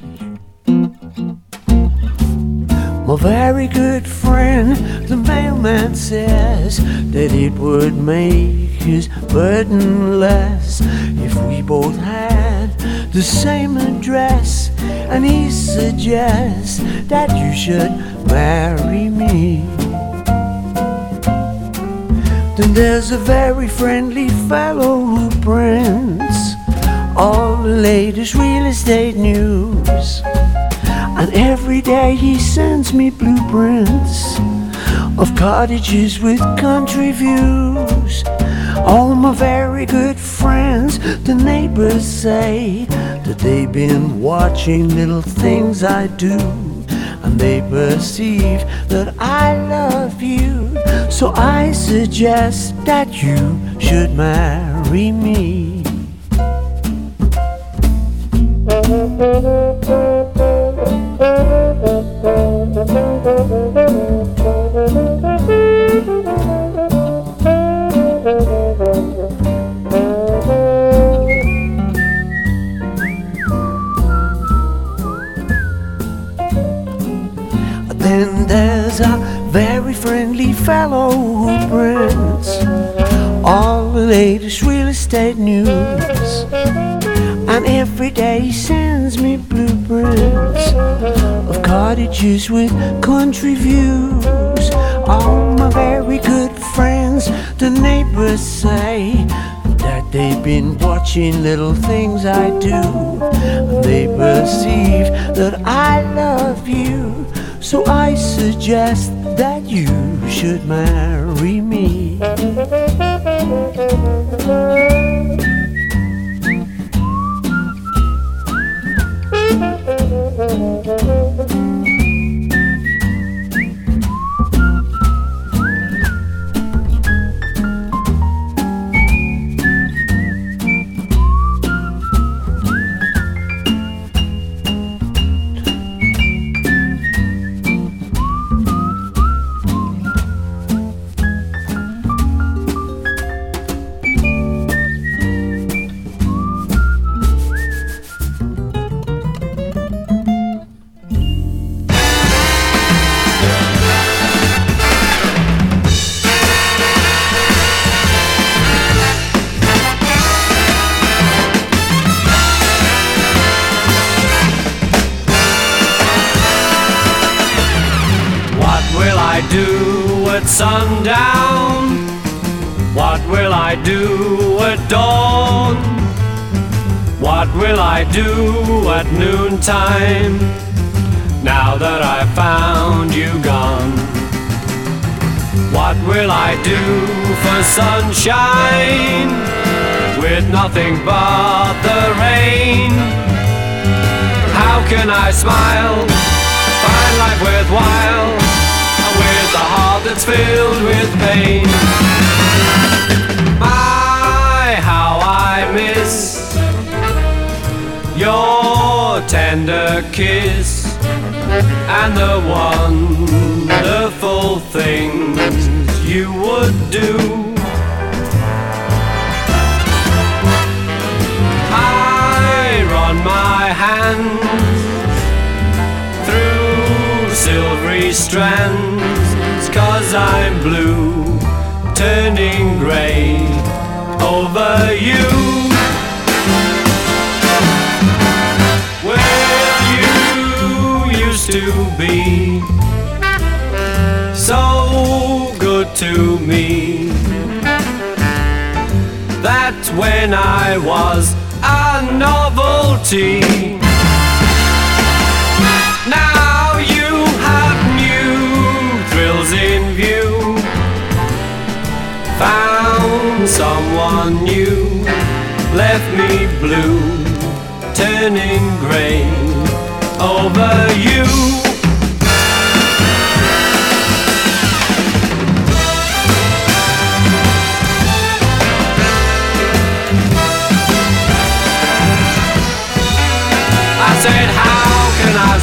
My very good friend, the mailman says that it would make his burden less if we both had the same address. And he suggests that you should marry me. Then there's a very friendly fellow who prints all the latest real estate news. And every day he sends me blueprints of cottages with country views. All my very good friends, the neighbors say that they've been watching little things I do. And they perceive that I love you. So I suggest that you should marry me. Fellow who prints all the latest real estate news. And every day he sends me blueprints of cottages with country views. All my very good friends, the neighbors say that they've been watching little things I do. They perceive that I love you. So I suggest that you should marry me.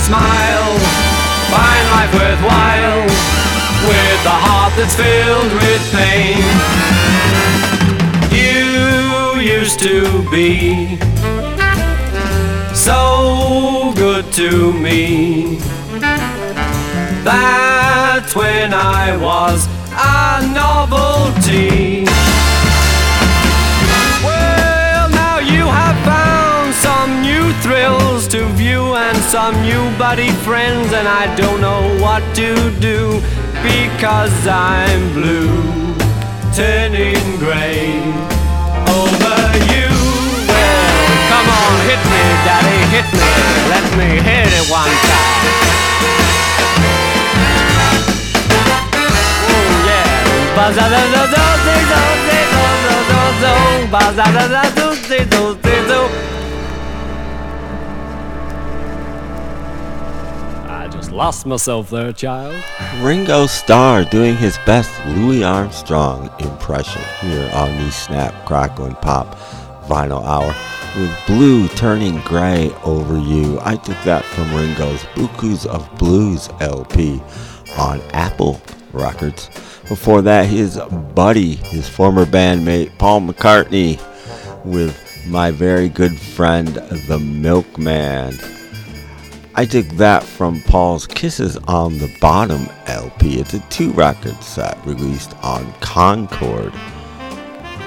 Smile? Find life worthwhile with a heart that's filled with pain. You used to be so good to me. That's when I was a novelty. Thrills to view and some new buddy friends, and I don't know what to do because I'm blue, turning gray over you. Well, come on, hit me, daddy, hit me. Let me hit it one time. Oh, yeah. I just lost myself there, child. Ringo Starr doing his best Louis Armstrong impression here on the Snap, Crackle, and Pop Vinyl Hour with Blue Turning Gray Over You. I took that from Ringo's Beaucoups of Blues LP on Apple Records. Before that, his buddy, his former bandmate Paul McCartney with my very good friend The Milkman. I took that from Paul's Kisses on the Bottom LP. It's a two record set released on Concord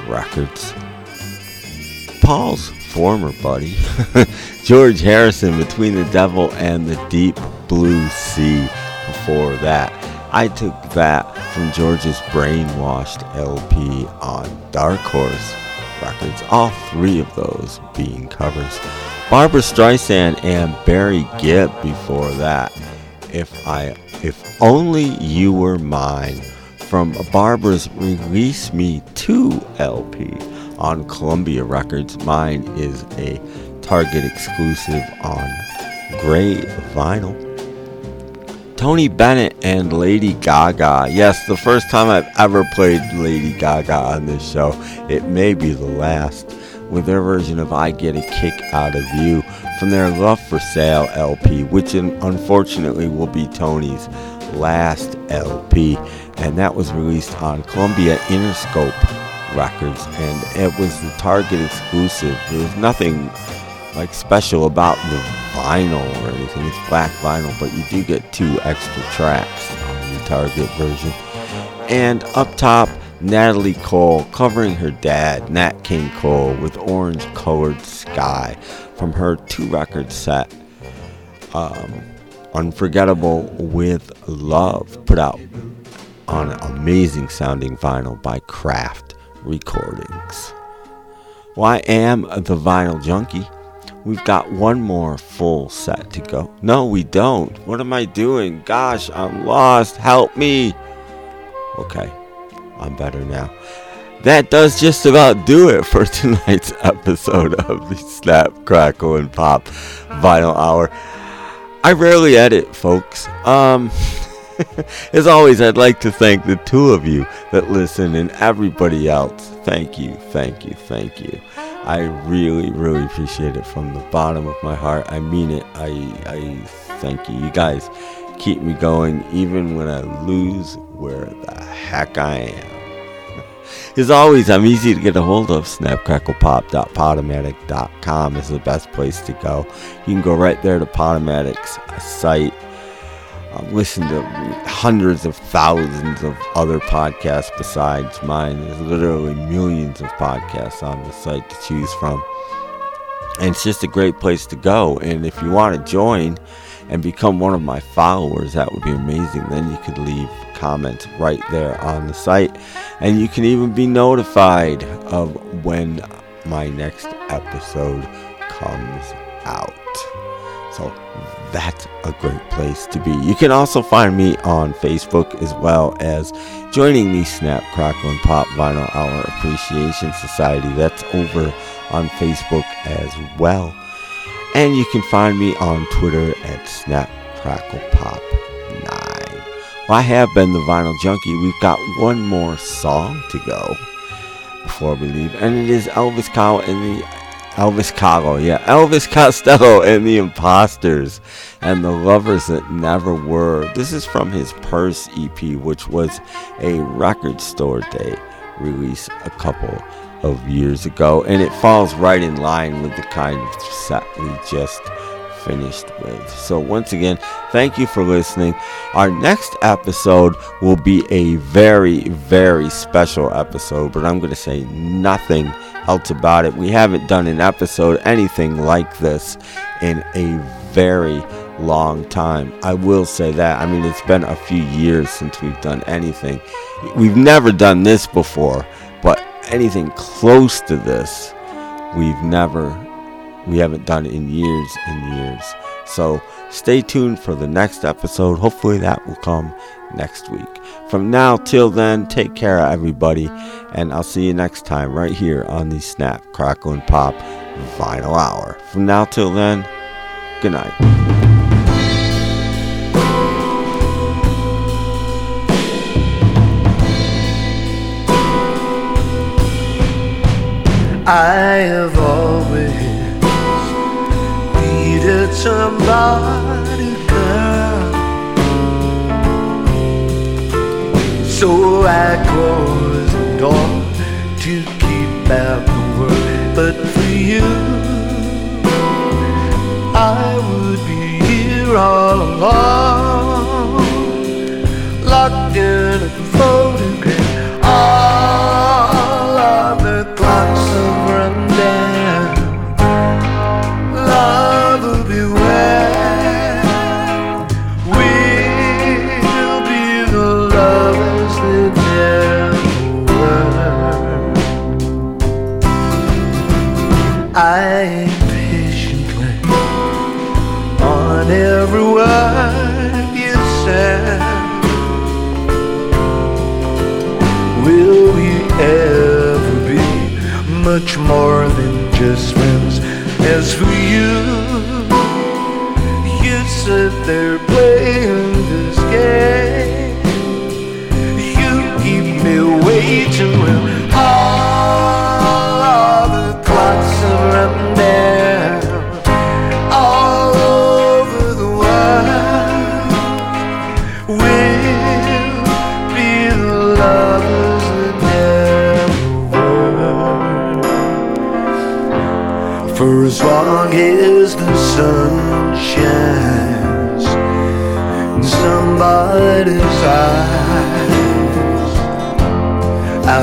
Records. Paul's former buddy, George Harrison, Between the Devil and the Deep Blue Sea. Before that, I took that from George's Brainwashed LP on Dark Horse Records. All three of those being covers. Barbara Streisand and Barry Gibb before that. If I if only you were mine from Barbara's Release Me 2 LP on Columbia Records. Mine is a Target exclusive on gray vinyl. Tony Bennett and Lady Gaga. Yes, the first time I've ever played Lady Gaga on this show. It may be the last with their version of I Get a Kick Out of You from their Love for Sale LP, which unfortunately will be Tony's last LP. And that was released on Columbia Interscope Records, and it was the Target exclusive. There was nothing like special about the vinyl or anything. It's black vinyl, but you do get two extra tracks on the Target version. And up top, Natalie Cole covering her dad, Nat King Cole, with Orange Colored Sky from her two record set, um, Unforgettable with Love, put out on amazing sounding vinyl by Craft Recordings. Well, I am the Vinyl Junkie. We've got one more full set to go. No, we don't. What am I doing? Gosh, I'm lost. Help me. Okay, I'm better now. That does just about do it for tonight's episode of the Snap, Crackle, and Pop Vinyl Hour. I rarely edit, folks. Um, as always, I'd like to thank the two of you that listen and everybody else. Thank you, thank you, thank you. I really, really appreciate it from the bottom of my heart. I mean it. I, I thank you. You guys keep me going even when I lose where the heck I am. As always, I'm easy to get a hold of. Snapcracklepop.podomatic.com is the best place to go. You can go right there to Podomatic's site. Listen to hundreds of thousands of other podcasts besides mine. There's literally millions of podcasts on the site to choose from. And it's just a great place to go. And if you want to join and become one of my followers, that would be amazing. Then you could leave comments right there on the site. And you can even be notified of when my next episode comes out. So that's a great place to be. You can also find me on Facebook as well as joining the Snap, Crackle, and Pop Vinyl Hour Appreciation Society. That's over on Facebook as well. And you can find me on Twitter at SnapCracklePop9. Well, I have been the Vinyl Junkie. We've got one more song to go before we leave, and it is Elvis Costello and the Elvis Costello, yeah, Elvis Costello and the Imposters and the Lovers That Never Were. This is from his Purse EP, which was a record store day release a couple of years ago, and it falls right in line with the kind of set we just finished with. So, once again, thank you for listening. Our next episode will be a very, very special episode, but I'm going to say nothing else about it. We haven't done an episode anything like this in a very long time. I will say that. I mean, it's been a few years since we've done anything. We've never done this before, but anything close to this, we've never we haven't done it in years and years. So stay tuned for the next episode. Hopefully that will come next week. From now till then, take care, everybody, and I'll see you next time right here on the Snap, Crackle, and Pop Vinyl Hour. From now till then, good night. I have always needed somebody, girl. So I closed the door to keep out the world. But for you, I would be here all alone, just friends? As for you, you sit there playing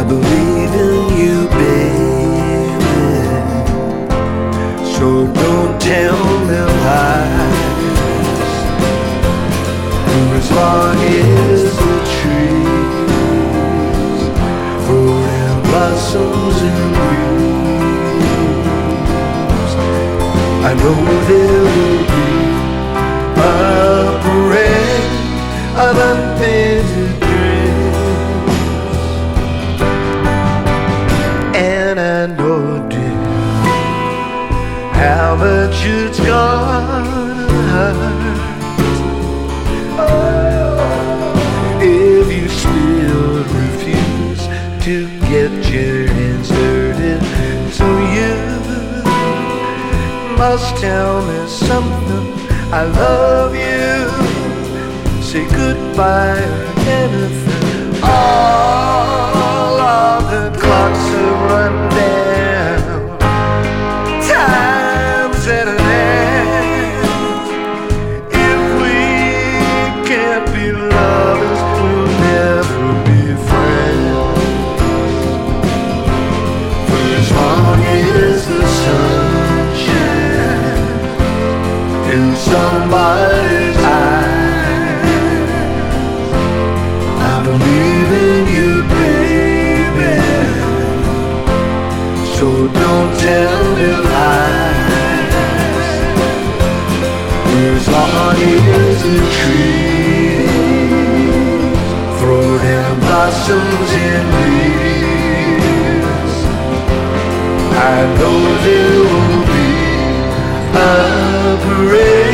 believe in you, baby. So don't tell me lies. For as long as the trees grow and blossoms and leaves, I know there will I love you. Say goodbye I know there will be a parade